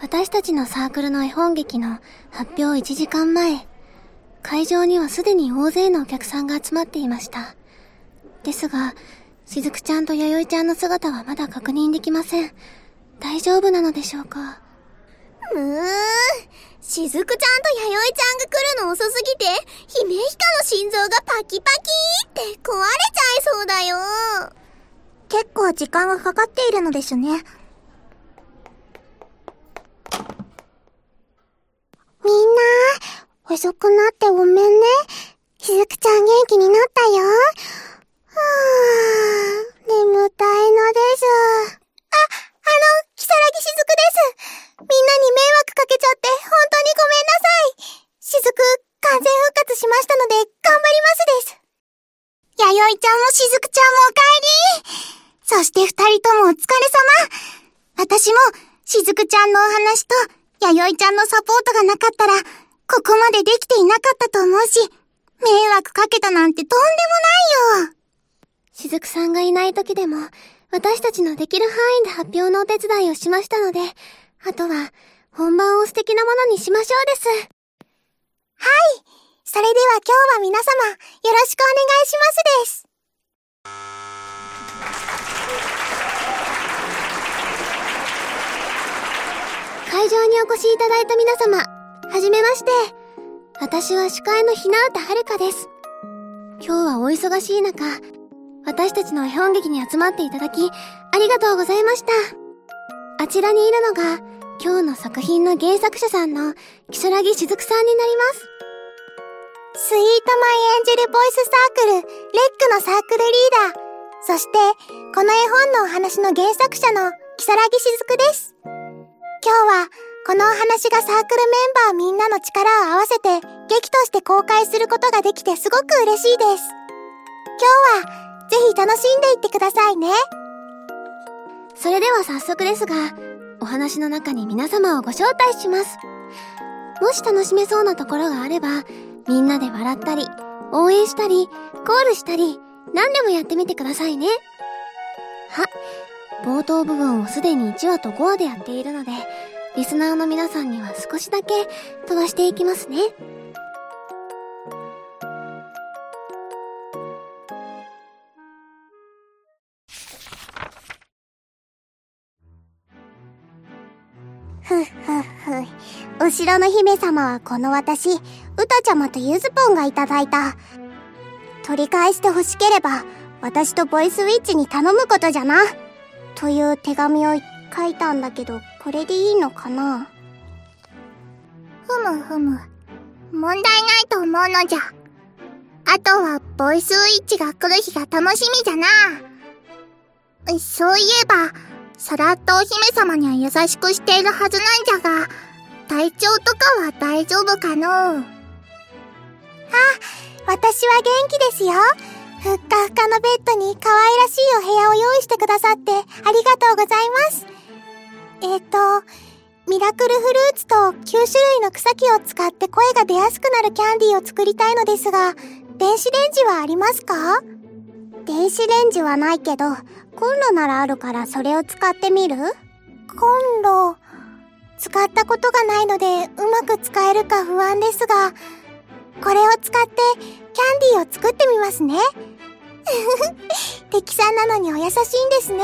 私たちのサークルの絵本劇の発表1時間前、会場にはすでに大勢のお客さんが集まっていました。ですが、しずくちゃんと弥生ちゃんの姿はまだ確認できません。大丈夫なのでしょうか？むー、しずくちゃんと弥生ちゃんが来るの遅すぎて、姫ひかの心臓がパキパキーって壊れちゃいそうだよ。結構時間がかかっているのですね。みんな、遅くなってごめんね。しずくちゃん元気になったよ。はぁ、眠たいのです。あ、あの、キサラギしずくです。みんなに迷惑かけちゃって本当にごめんなさい。しずく、完全復活しましたので頑張りますです。弥生ちゃんもしずくちゃんもお帰り。そして二人ともお疲れ様。私も、しずくちゃんのお話と、弥生ちゃんのサポートがなかったら、ここまでできていなかったと思うし、迷惑かけたなんてとんでもないよ。しずくさんがいない時でも、私たちのできる範囲で発表のお手伝いをしましたので、あとは、本番を素敵なものにしましょうです。はい。それでは今日は皆様、よろしくお願いしますです。会場にお越しいただいた皆様、はじめまして。私は司会のひなうたはるかです。今日はお忙しい中、私たちの絵本劇に集まっていただき、ありがとうございました。あちらにいるのが、今日の作品の原作者さんの、木更木しずくさんになります。スイートマイエンジェルボイスサークル、レックのサークルリーダー。そして、この絵本のお話の原作者の、木更木しずくです。今日は、このお話がサークルメンバーみんなの力を合わせて、劇として公開することができてすごく嬉しいです。今日は、ぜひ楽しんでいってくださいね。それでは早速ですが、お話の中に皆様をご招待します。もし楽しめそうなところがあれば、みんなで笑ったり、応援したり、コールしたり、何でもやってみてくださいね。は、冒頭部分をすでに1話と5話でやっているので、リスナーの皆さんには少しだけ飛ばしていきますね。ふっふっふ。後ろの姫様はこの私、うたちゃまとゆずぽんがいただいた。取り返して欲しければ、私とボイスウィッチに頼むことじゃな。という手紙を書いたんだけど、これでいいのかな？ふむふむ。問題ないと思うのじゃ。あとは、ボイスウィッチが来る日が楽しみじゃな。そういえば、さらっとお姫様には優しくしているはずなんじゃが、体調とかは大丈夫かのあ、私は元気ですよ。ふっかふかのベッドに可愛らしいお部屋を用意してくださってありがとうございます。えっ、ー、と、ミラクルフルーツと9種類の草木を使って声が出やすくなるキャンディーを作りたいのですが、電子レンジはありますか？電子レンジはないけど、コンロならあるからそれを使ってみる？コンロ、使ったことがないのでうまく使えるか不安ですが、これを使ってキャンディーを作ってみますね。敵さんなのにお優しいんですね。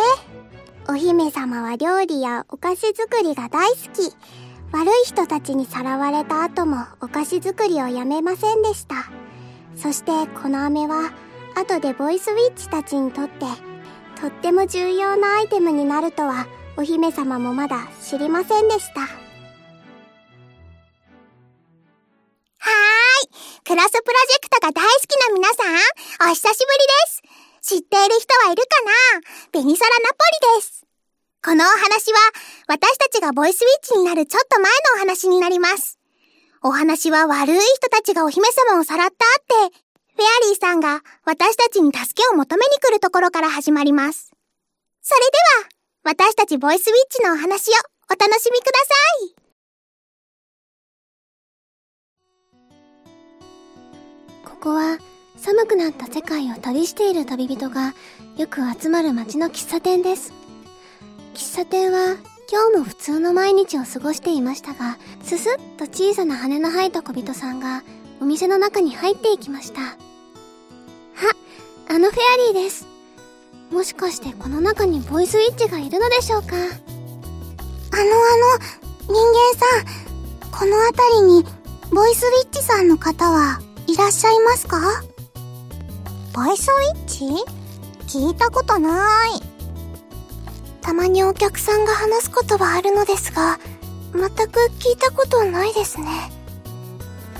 お姫様は料理やお菓子作りが大好き。悪い人たちにさらわれた後もお菓子作りをやめませんでした。そしてこの飴は後でボイスウィッチたちにとってとっても重要なアイテムになるとはお姫様もまだ知りませんでした。はーいクラスプロジェクトが大好きな皆さん、お久しぶりです。知っている人はいるかな？ベニサラナポリです。このお話は、私たちがボイスウィッチになるちょっと前のお話になります。お話は悪い人たちがお姫様をさらったって、フェアリーさんが私たちに助けを求めに来るところから始まります。それでは、私たちボイスウィッチのお話をお楽しみください。ここは寒くなった世界を旅している旅人がよく集まる街の喫茶店です。喫茶店は今日も普通の毎日を過ごしていましたが、すすっと小さな羽の生えた小人さんがお店の中に入っていきました。あ、あのフェアリーです。もしかしてこの中にボイスウィッチがいるのでしょうか？あのあの、人間さん、この辺りにボイスウィッチさんの方は？いらっしゃいますか？ボイスウィッチ？聞いたことない。たまにお客さんが話すことはあるのですが、全く聞いたことないですね。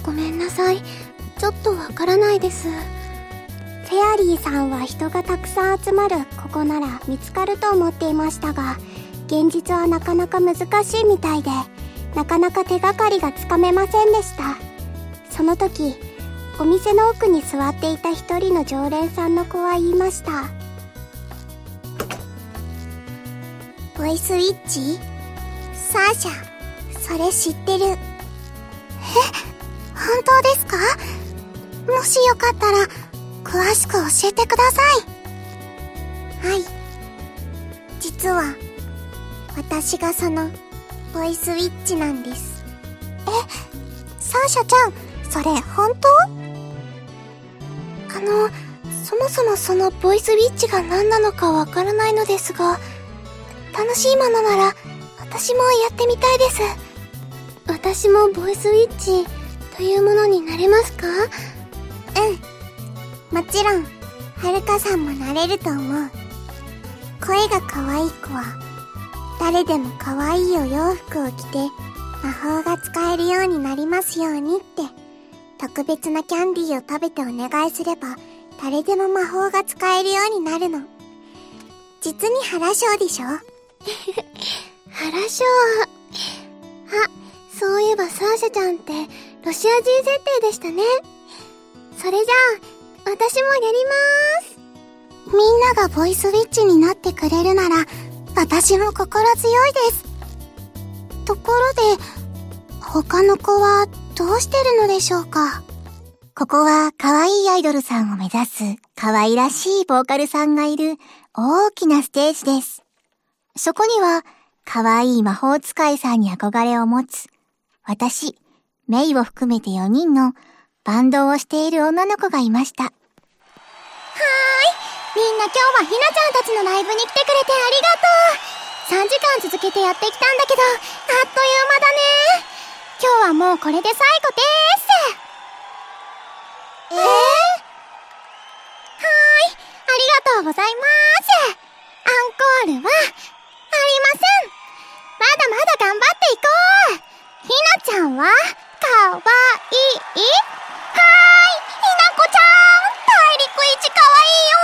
ごめんなさい。ちょっとわからないです。フェアリーさんは人がたくさん集まるここなら見つかると思っていましたが、現実はなかなか難しいみたいで、なかなか手がかりがつかめませんでした。その時、お店の奥に座っていた一人の常連さんの子は言いました。ボイスウィッチ？サーシャ、それ知ってる。え、本当ですか？もしよかったら、詳しく教えてください。はい。実は、私がその、ボイスウィッチなんです。え、サーシャちゃん、それ本当？の、そもそもそのボイスウィッチが何なのかわからないのですが、楽しいものなら、私もやってみたいです。私もボイスウィッチというものになれますか？うん。もちろん、はるかさんもなれると思う。声が可愛い子は、誰でも可愛いお洋服を着て、魔法が使えるようになりますようにって、特別なキャンディーを食べてお願いすれば、誰でも魔法が使えるようになるの。実に原章でしょ？原章。あ、そういえばサーシャちゃんってロシア人設定でしたね。それじゃあ、私もやりまーす。みんながボイスウィッチになってくれるなら、私も心強いです。ところで、他の子はどうしてるのでしょうか？ここは可愛いアイドルさんを目指す可愛らしいボーカルさんがいる大きなステージです。そこには、可愛い魔法使いさんに憧れを持つ、私、メイを含めて4人のバンドをしている女の子がいました。はーい。みんな今日はひなちゃんたちのライブに来てくれてありがとう。3時間続けてやってきたんだけど、あっという間だね。今日はもうこれで最後でーす。え？ー、はーい。ありがとうございます。アンコールは、りませんまだまだ頑張っていこう。ひなちゃんは、かわい。いはーい。ひなこちゃん。大陸一かわいいよ。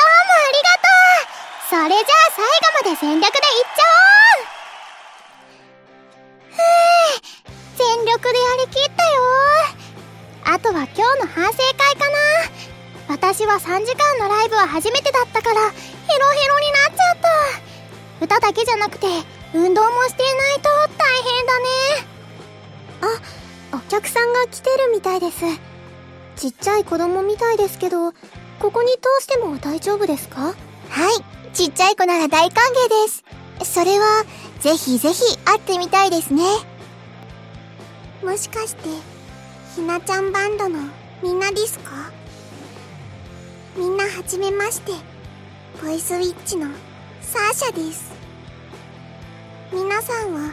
どうもありがとう。それじゃあ最後まで全力でいっは3時間のライブは初めてだったからヘロヘロになっちゃった。歌だけじゃなくて運動もしていないと大変だね。あお客さんが来てるみたいです。ちっちゃい子供みたいですけどここに通しても大丈夫ですか？はいちっちゃい子なら大歓迎です。それはぜひぜひ会ってみたいですね。もしかしてひなちゃんバンドのみんなですか？みんなはじめまして。ボイスウィッチのサーシャです。皆さんは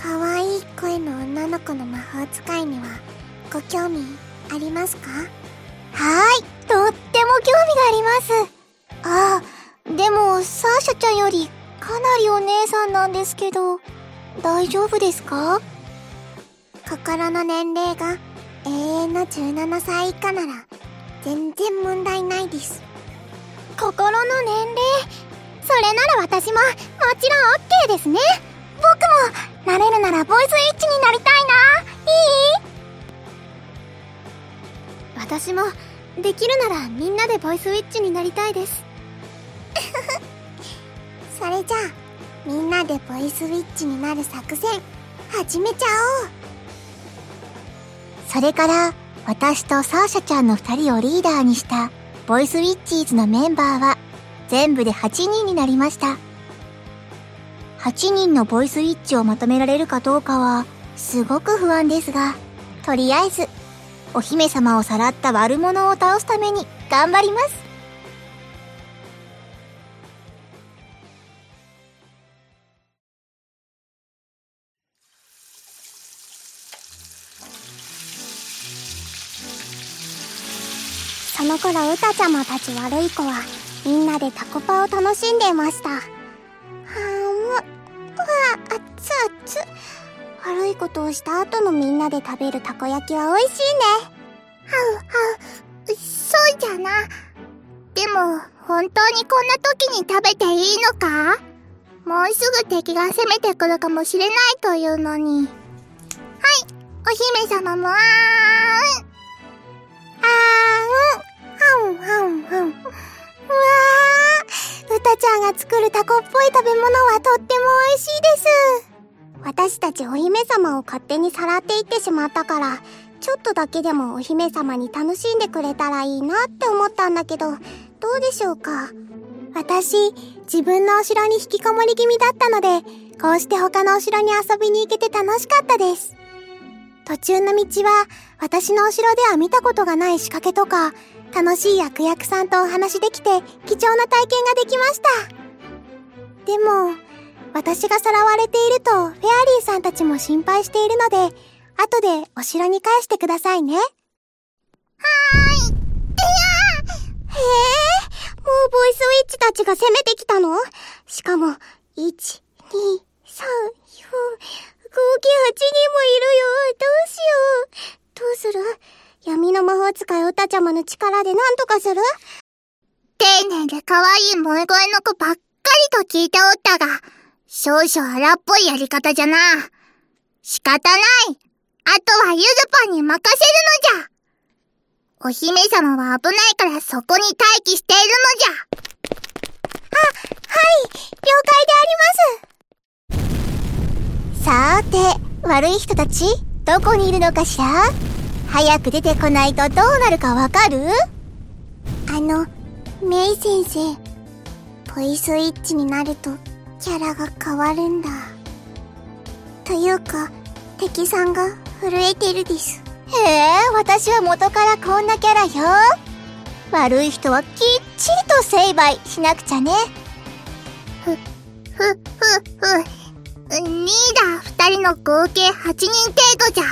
可愛い声の女の子の魔法使いにはご興味ありますか？はーいとっても興味があります。ああでもサーシャちゃんよりかなりお姉さんなんですけど大丈夫ですか？心の年齢が永遠の17歳以下なら全然問題ないです心の年齢それなら私も、もちろん OK ですね。僕も、なれるならボイスイッチになりたいな。いい？私も、できるならみんなでボイスウィッチになりたいです。それじゃあ、みんなでボイスウィッチになる作戦、始めちゃおう。それから、私とサーシャちゃんの2人をリーダーにした、ボイスウィッチーズのメンバーは、全部で8人になりました。8人のボイスウィッチをまとめられるかどうかは、すごく不安ですが、とりあえず、お姫様をさらった悪者を倒すために頑張ります。その頃、歌ちゃまたち悪い子は、みんなでタコパを楽しんでいました。はむ、うわ、あつあっつ。悪いことをした後のみんなで食べるたこ焼きは美味しいね。はうはう、そうじゃな。でも、本当にこんな時に食べていいのか？もうすぐ敵が攻めてくるかもしれないというのに。はい、お姫様もあーん。あー。んはんはん。うわー、うたちゃんが作るタコっぽい食べ物はとっても美味しいです。私たちお姫様を勝手にさらっていってしまったから、ちょっとだけでもお姫様に楽しんでくれたらいいなって思ったんだけど、どうでしょうか？私、自分のお城に引きこもり気味だったので、こうして他のお城に遊びに行けて楽しかったです。途中の道は、私のお城では見たことがない仕掛けとか、楽しい役役さんとお話できて貴重な体験ができました。でも、私がさらわれているとフェアリーさんたちも心配しているので、後でお城に返してくださいね。はーい。いやへえ、もうボイスウィッチたちが攻めてきたの？しかも、1、2、3、4、合計8人もいるよ。どうしよう。どうする闇の魔法おたちゃまの力で何とかする？丁寧で可愛い萌え声の子ばっかりと聞いておったが、少々荒っぽいやり方じゃな。仕方ない。あとはゆずぱんに任せるのじゃ。お姫様は危ないからそこに待機しているのじゃ。あ、はい、了解であります。さーて、悪い人たち、どこにいるのかしら？早く出てこないとどうなるかわかる？あの、メイ先生、ボイスイッチになるとキャラが変わるんだ。というか、敵さんが震えてるです。へえ、私は元からこんなキャラよ。悪い人はきっちりと成敗しなくちゃね。ふ、ふ、ふ、ふ。リーダー二人の合計8人程度じゃ。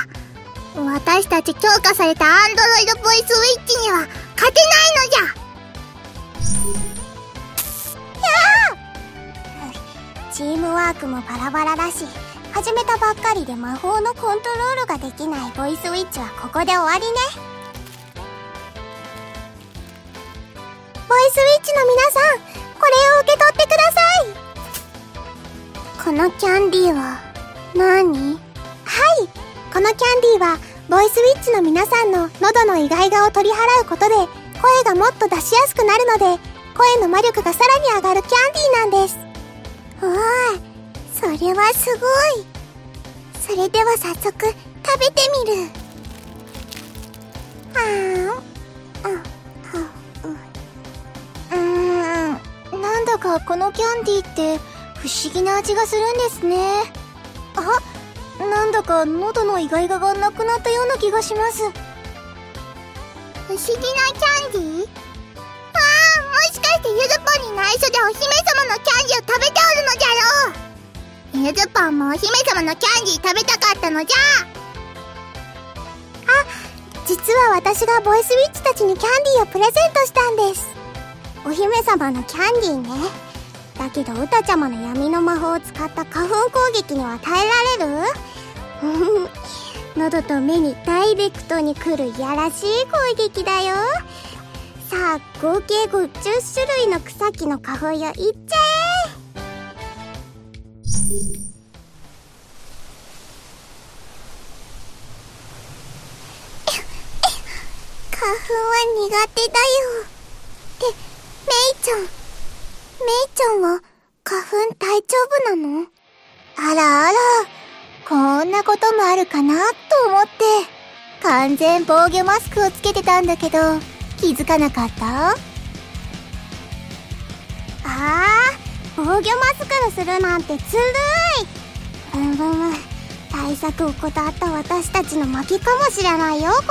私たち強化されたアンドロイドボイスウィッチには勝てないのじゃ。やチームワークもバラバラだし、始めたばっかりで魔法のコントロールができないボイスウィッチはここで終わりね。ボイスウィッチの皆さん、これを受け取ってください。このキャンディーは何、のキャンディーは、ボイスウィッチの皆さんの喉のイガイガを取り払うことで、声がもっと出しやすくなるので、声の魔力がさらに上がるキャンディーなんです。おー、それはすごい。それでは早速、食べてみる。はーん。うーん、なんだかこのキャンディーって不思議な味がするんですね。あ、なんだか喉のイガイガがなくなったような気がします。不思議なキャンディー？ああもしかしてゆずぽんに内緒でお姫様のキャンディーを食べておるのじゃろう？ゆずぽんもお姫様のキャンディー食べたかったのじゃ。あ実は私がボイスウィッチたちにキャンディーをプレゼントしたんです。お姫様のキャンディーねだけどうたちゃまの闇の魔法を使った花粉攻撃には耐えられる？喉と目にダイレクトに来るいやらしい攻撃だよ。さあ合計50種類の草木の花粉よいっちゃえ。花粉は苦手だよ。ってメイちゃん。メイちゃんは花粉大丈夫なの？あらあらこんなこともあるかなと思って、完全防御マスクをつけてたんだけど、気づかなかった？ああ、防御マスクルするなんてずるい。ブンブン対策を怠った私たちの負けかもしれないよこ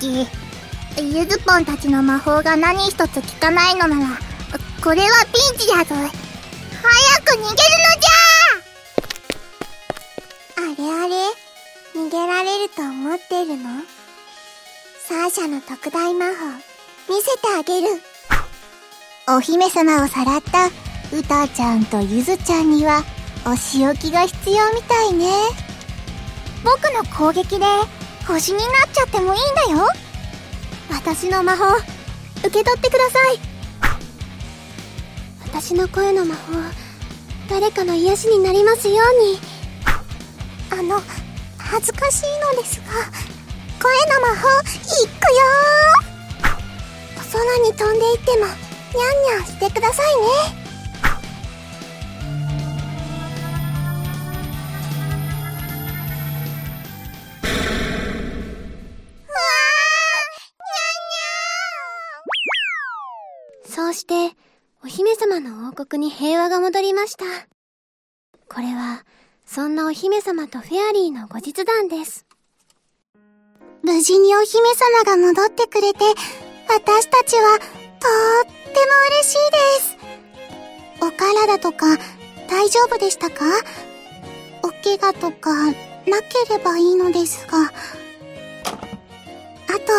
れ。ぎゆずぽんたちの魔法が何一つ効かないのならこれはピンチだぞ。早く逃げるのじゃ。あれあれ逃げられると思ってるの？サーシャの特大魔法見せてあげる。お姫様をさらったうたちゃんとゆずちゃんにはお仕置きが必要みたいね。僕の攻撃で星になっちゃってもいいんだよ。私の魔法受け取ってください。私の声の魔法誰かの癒しになりますように。あの恥ずかしいのですが声の魔法いくよお空に飛んでいってもニャンニャンしてくださいね。お姫様の王国に平和が戻りましたこれはそんなお姫様とフェアリーの後日談です無事にお姫様が戻ってくれて、私たちはとっても嬉しいです。お体とか大丈夫でしたか？お怪我とかなければいいのですが。あと、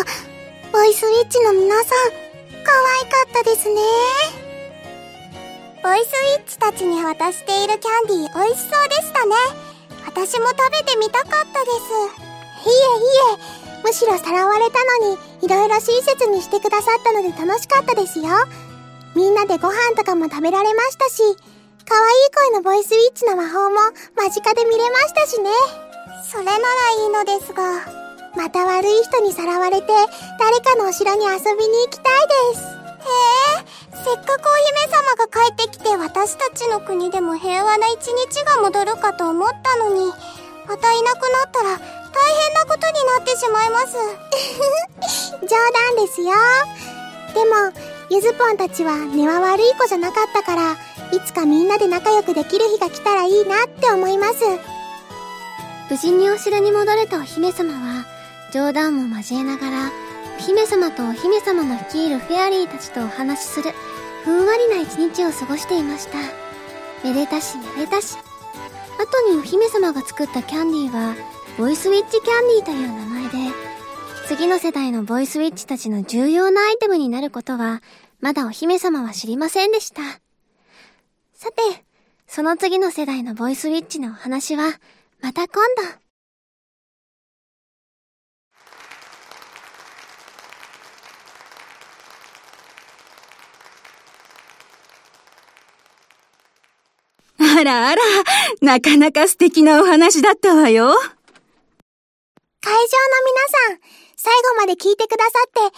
ボイスウィッチの皆さん、可愛かったですね。ボイスウィッチたちに渡しているキャンディー美味しそうでしたね私も食べてみたかったですいえいえむしろさらわれたのに、いろいろ親切にしてくださったので楽しかったですよ。みんなでご飯とかも食べられましたし、可愛い声のボイスウィッチの魔法も間近で見れましたしね。それならいいのですが、また悪い人にさらわれて、誰かのお城に遊びに行きたいです。へえ、せっかくお姫様が帰ってきて私たちの国でも平和な一日が戻るかと思ったのに、またいなくなったら大変なことになってしまいます。冗談ですよ。でもゆずぽんたちは根は悪い子じゃなかったからいつかみんなで仲良くできる日が来たらいいなって思います。無事にお城に戻れたお姫様は冗談も交えながらお姫様とお姫様の率いるフェアリーたちとお話しするふんわりな一日を過ごしていましためでたしめでたし後にお姫様が作ったキャンディーは、ボイスウィッチキャンディーという名前で、次の世代のボイスウィッチたちの重要なアイテムになることは、まだお姫様は知りませんでした。さて、その次の世代のボイスウィッチのお話は、また今度。あらあら、なかなか素敵なお話だったわよ。会場の皆さん、最後まで聞いてくださってありがと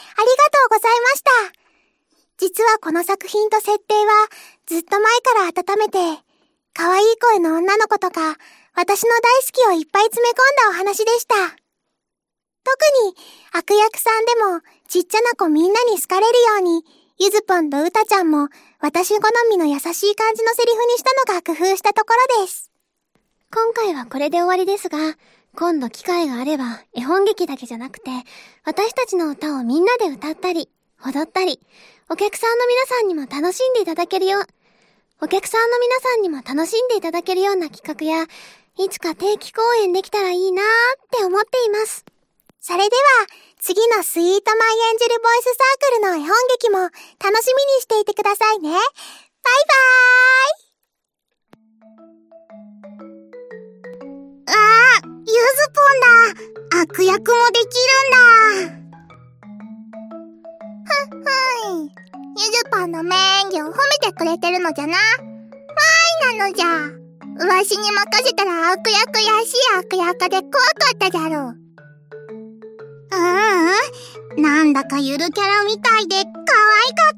うございました。実はこの作品と設定はずっと前から温めて、可愛い声の女の子とか、私の大好きをいっぱい詰め込んだお話でした。特に悪役さんでもちっちゃな子みんなに好かれるように、ゆずぽんとうたちゃんも私好みの優しい感じのセリフにしたのが工夫したところです。今回はこれで終わりですが、今度機会があれば絵本劇だけじゃなくて、私たちの歌をみんなで歌ったり、踊ったり、お客さんの皆さんにも楽しんでいただけるよう、お客さんの皆さんにも楽しんでいただけるような企画や、いつか定期公演できたらいいなーって思っています。それでは、次のスイートマイエンジェルボイスサークルの絵本劇も楽しみにしていてくださいね。バイバーイああ、ゆずぽんだ悪役もできるんだふんふん。ゆずぽんの名演技を褒めてくれてるのじゃな。わーいなのじゃ。わしに任せたら悪役やし悪役で怖かったじゃろう。ううん。なんだかゆるキャラみたいで可愛かっ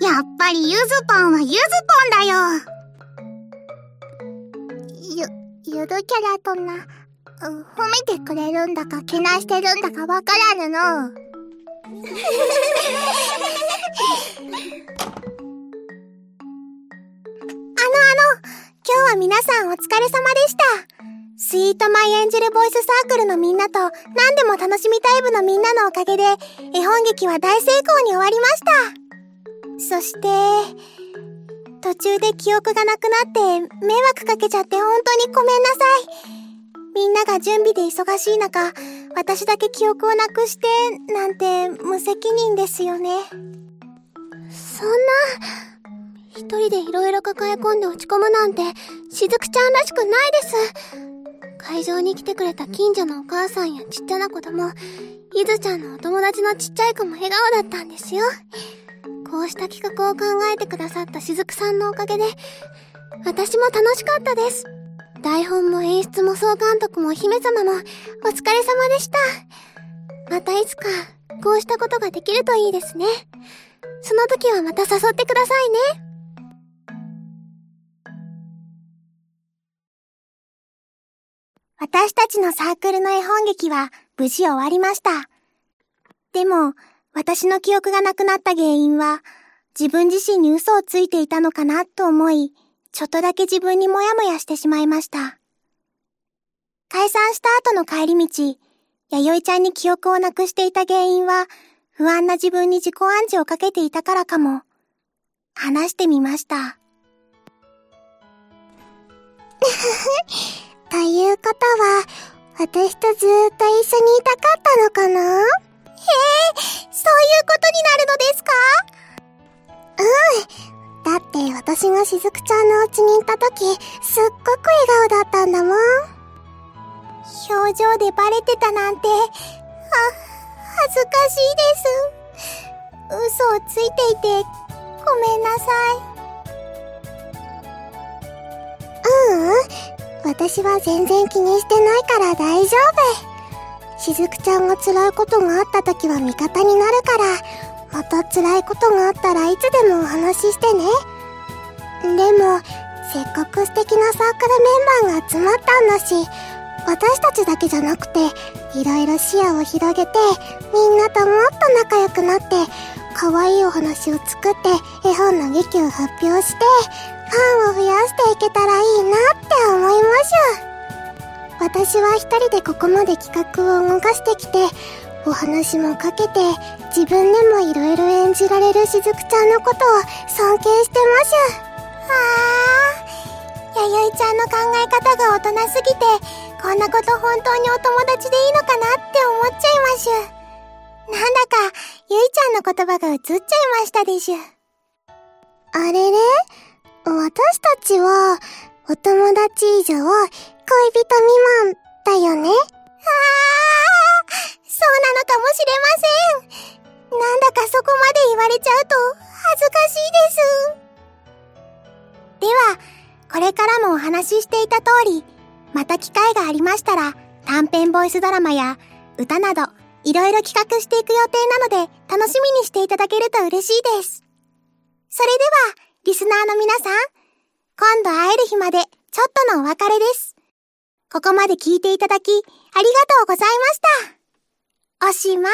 た。やっぱりゆずぽんはゆずぽんだよ。ゆ、ゆるキャラとな、褒めてくれるんだかけなしてるんだかわからぬの。あのあの。今日は皆さんお疲れ様でした。スイートマイエンジェルボイスサークルのみんなと何でも楽しみタイプのみんなのおかげで絵本劇は大成功に終わりました。そして、途中で記憶がなくなって迷惑かけちゃって本当にごめんなさい。みんなが準備で忙しい中、私だけ記憶をなくして、なんて無責任ですよね。そんな、一人で色々抱え込んで落ち込むなんて、しずくちゃんらしくないです。会場に来てくれた近所のお母さんやちっちゃな子供、いずちゃんのお友達のちっちゃい子も笑顔だったんですよ。こうした企画を考えてくださったしずくさんのおかげで、私も楽しかったです。台本も演出も総監督も姫様もお疲れ様でした。またいつかこうしたことができるといいですね。その時はまた誘ってくださいね。私たちのサークルの絵本劇は無事終わりました。でも、私の記憶がなくなった原因は、自分自身に嘘をついていたのかなと思い、ちょっとだけ自分にもやもやしてしまいました。解散した後の帰り道、弥生ちゃんに記憶をなくしていた原因は、不安な自分に自己暗示をかけていたからかも。話してみました。ということは、私とずーっと一緒にいたかったのかな？へえ、そういうことになるのですか？うん。だって私がしずくちゃんのお家に行った時、すっごく笑顔だったんだもん。表情でバレてたなんて、は、恥ずかしいです。嘘をついていて、ごめんなさい。ううん。私は全然気にしてないから大丈夫。しずくちゃんが辛いことがあった時は味方になるから、また辛いことがあったらいつでもお話ししてね。でも、せっかく素敵なサークルメンバーが集まったんだし、私たちだけじゃなくて、いろいろ視野を広げて、みんなともっと仲良くなって、可愛いお話を作って、絵本の劇を発表して、ファンを増やしていけたらいいなって思いましゅ。私は一人でここまで企画を動かしてきて、お話もかけて、自分でもいろいろ演じられるしずくちゃんのことを尊敬してましゅ。はあ、弥生ちゃんの考え方が大人すぎて、こんなこと本当にお友達でいいのかなって思っちゃいましゅ。なんだか、ゆいちゃんの言葉が映っちゃいましたでしゅ。あれれ私たちは、お友達以上、恋人未満だよねああ、そうなのかもしれません。なんだかそこまで言われちゃうと恥ずかしいです。では、これからもお話ししていた通り、また機会がありましたら、短編ボイスドラマや歌など、いろいろ企画していく予定なので、楽しみにしていただけると嬉しいです。それでは、リスナーの皆さん、今度会える日まで、ちょっとのお別れです。ここまで聞いていただき、ありがとうございました。おしまい。